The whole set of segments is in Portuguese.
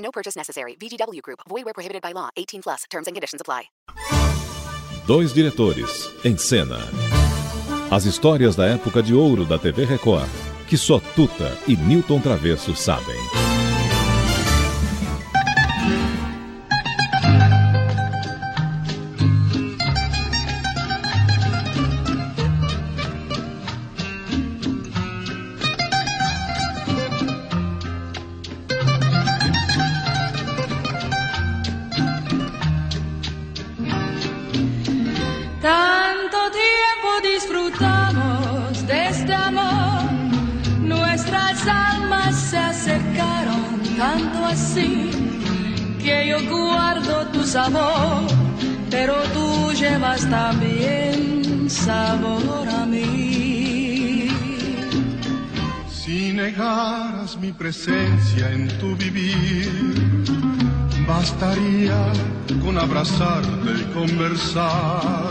No purchase necessary. VGW Group. Void where prohibited by law. 18 plus. Terms and conditions apply. Dois diretores em cena. As histórias da época de ouro da TV Record, que só Tuta e Newton Travesso sabem. Tanto así que yo guardo tu sabor, pero tú llevas también sabor a mí. Si negaras mi presencia en tu vivir, bastaría con abrazarte y conversar.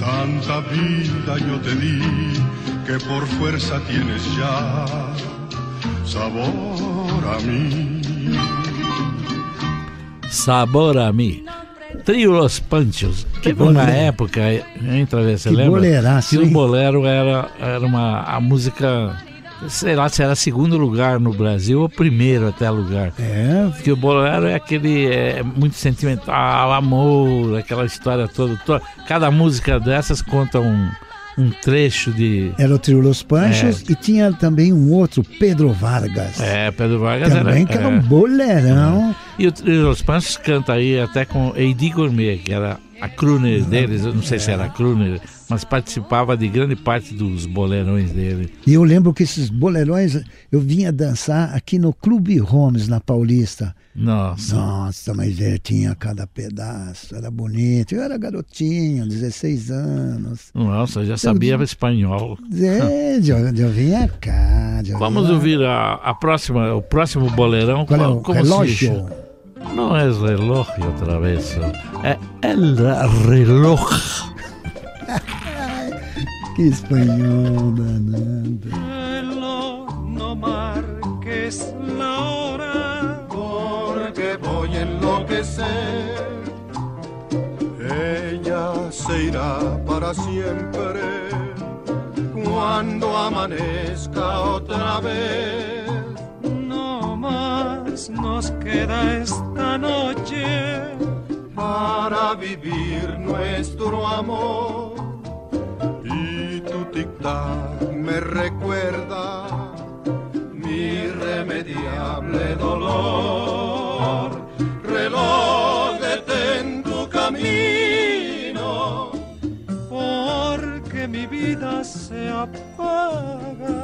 Tanta vida yo te di que por fuerza tienes ya sabor a mí. Sabor a mim. Trio Los Panchos. Uma bolero. época, hein, Travessa, Que lembra? boleraço, que o bolero era, era uma a música, sei lá se era segundo lugar no Brasil ou primeiro até lugar. É, Porque o bolero é aquele é muito sentimental, amor, aquela história toda. toda. Cada música dessas conta um, um trecho de. era o trio Los Panchos e tinha também um outro, Pedro Vargas. É, Pedro Vargas também era. que era é. um bolerão. E o Trio Los Panchos canta aí até com Eddie Gourmet, que era a crooner deles, eu não sei se era a crooner, mas participava de grande parte dos bolerões dele. E eu lembro que esses bolerões eu vinha dançar aqui no Clube Holmes, na Paulista. Nossa. Nossa, mas é, tinha cada pedaço, era bonito. Eu era garotinho, 16 anos. Nossa, eu já sabia espanhol. É, eu, eu vinha cá. eu Vamos vinha- ouvir a, a próxima, o próximo bolerão. Qual é o como relógio? Não é relógio. É el reloj. Que espanhol danado. Reloj, no marques la hora. porque voy a enloquecer. Ella se irá para siempre cuando amanezca otra vez. No más nos queda esta noche. Para vivir nuestro amor. Y tu tic-tac me recuerda mi irremediable dolor. Reloj, detén tu camino. Porque mi vida se apaga.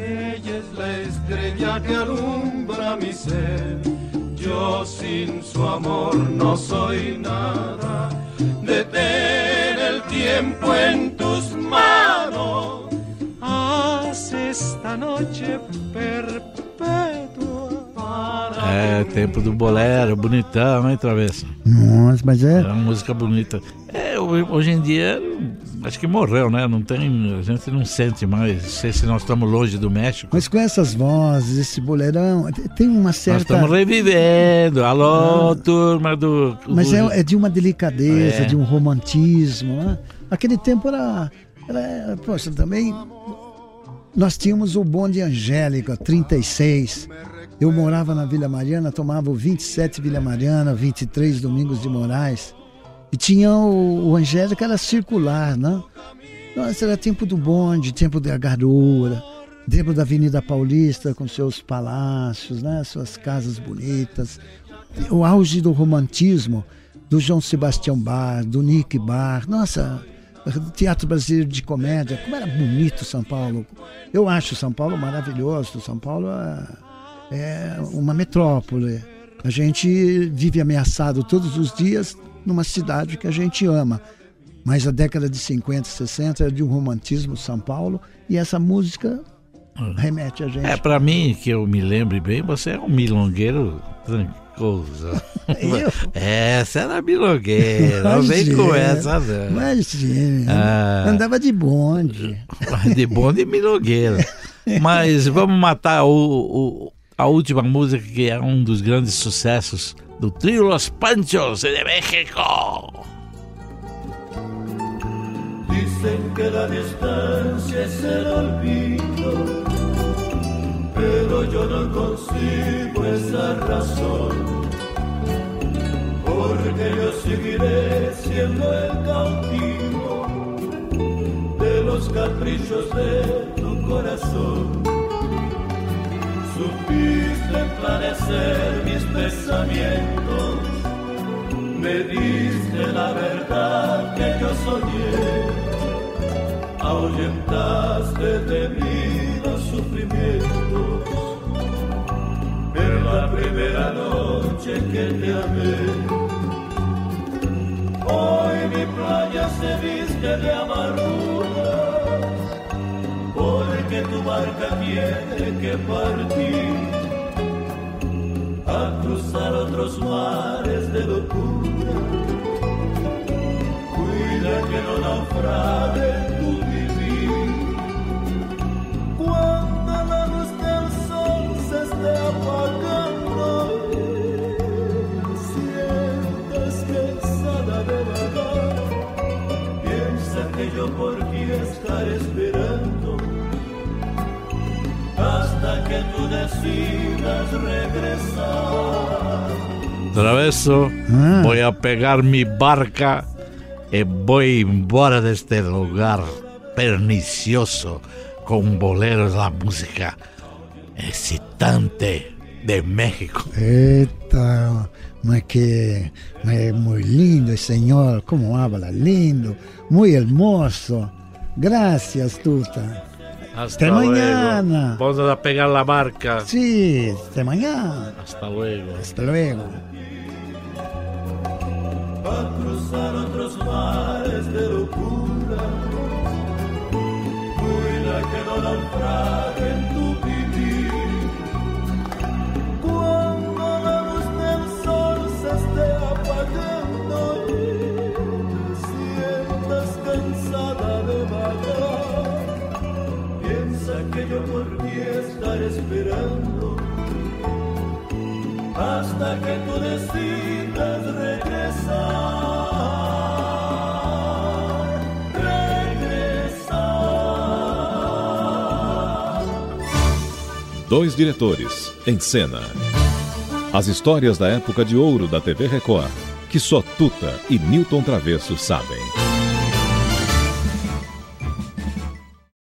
Ella es la estrella que alumbra mi ser. Yo sin su amor no soy nada. Detén el tiempo en tus manos. Haz esta noche perpetua. Para É, tempo do bolero, bonitão, hein, Travessa? Nossa, mas é. É uma música bonita. É, hoje em dia, acho que morreu, né? Não tem, a gente não sente mais. Não sei se nós estamos longe do México. Mas com essas vozes, esse boleirão, tem uma Nós certa. estamos revivendo. Alô, turma do. Mas é, é de uma delicadeza, É. de um romantismo. Né? Aquele tempo era, era. Poxa, também. Nós tínhamos o bonde Angélica, 36. Eu morava na Vila Mariana, tomava o 27 Vila Mariana, 23 Domingos de Moraes. E tinha o, o Angélica, era circular, né? Nossa, era tempo do bonde, tempo da garoa, tempo da Avenida Paulista com seus palácios, né? Suas casas bonitas. O auge do romantismo do João Sebastião Bar, do Nick Bar. Nossa, Teatro Brasileiro de Comédia, como era bonito São Paulo. Eu acho São Paulo maravilhoso. São Paulo é, é uma metrópole. A gente vive ameaçado todos os dias numa cidade que a gente ama. Mas a década de 50, 60 é de um romantismo São Paulo e essa música remete a gente. É, para mim, que eu me lembre bem, você é um milongueiro trancoso. Eu? Essa era milongueira, não vem com essa não. Imagina, Ah. andava de bonde. De bonde e milongueiro. Mas vamos matar o, o- a última música que é um dos grandes sucessos do trio Los Panchos de México. Dicen que la distancia es el olvido, pero yo no consigo esa razón, porque yo seguiré siendo el cautivo de los caprichos de tu corazón. Esclarecer mis pensamientos, me diste la verdad que yo soñé, ahuyentaste de mí los sufrimientos. En la primera noche que te amé, hoy mi playa se viste de amargura, porque tu barca tiene que partir a cruzar otros mares de locura. Cuida que no naufrague tu vivir. Cuando la luz del sol se esté apagando, sientas cansada de vagar. Piensa que yo por ti estaré esperando decidas regresar. Traveso, Ah. voy a pegar mi barca y voy embora de este lugar pernicioso con boleros, la música excitante de México. Eita, mas que mas é muito lindo, senhor, como habla, lindo, muito hermoso. Gracias, Tuta. Hasta mañana. Vamos a pegar la barca. Sí, hasta mañana. Hasta luego. Hasta luego. a cruzar otros mares de locura. Por ti estaré esperando hasta que tú decidas regresar, regresar. Dois diretores, em cena. As histórias da época de ouro da TV Record, que só Tuta e Newton Travesso sabem.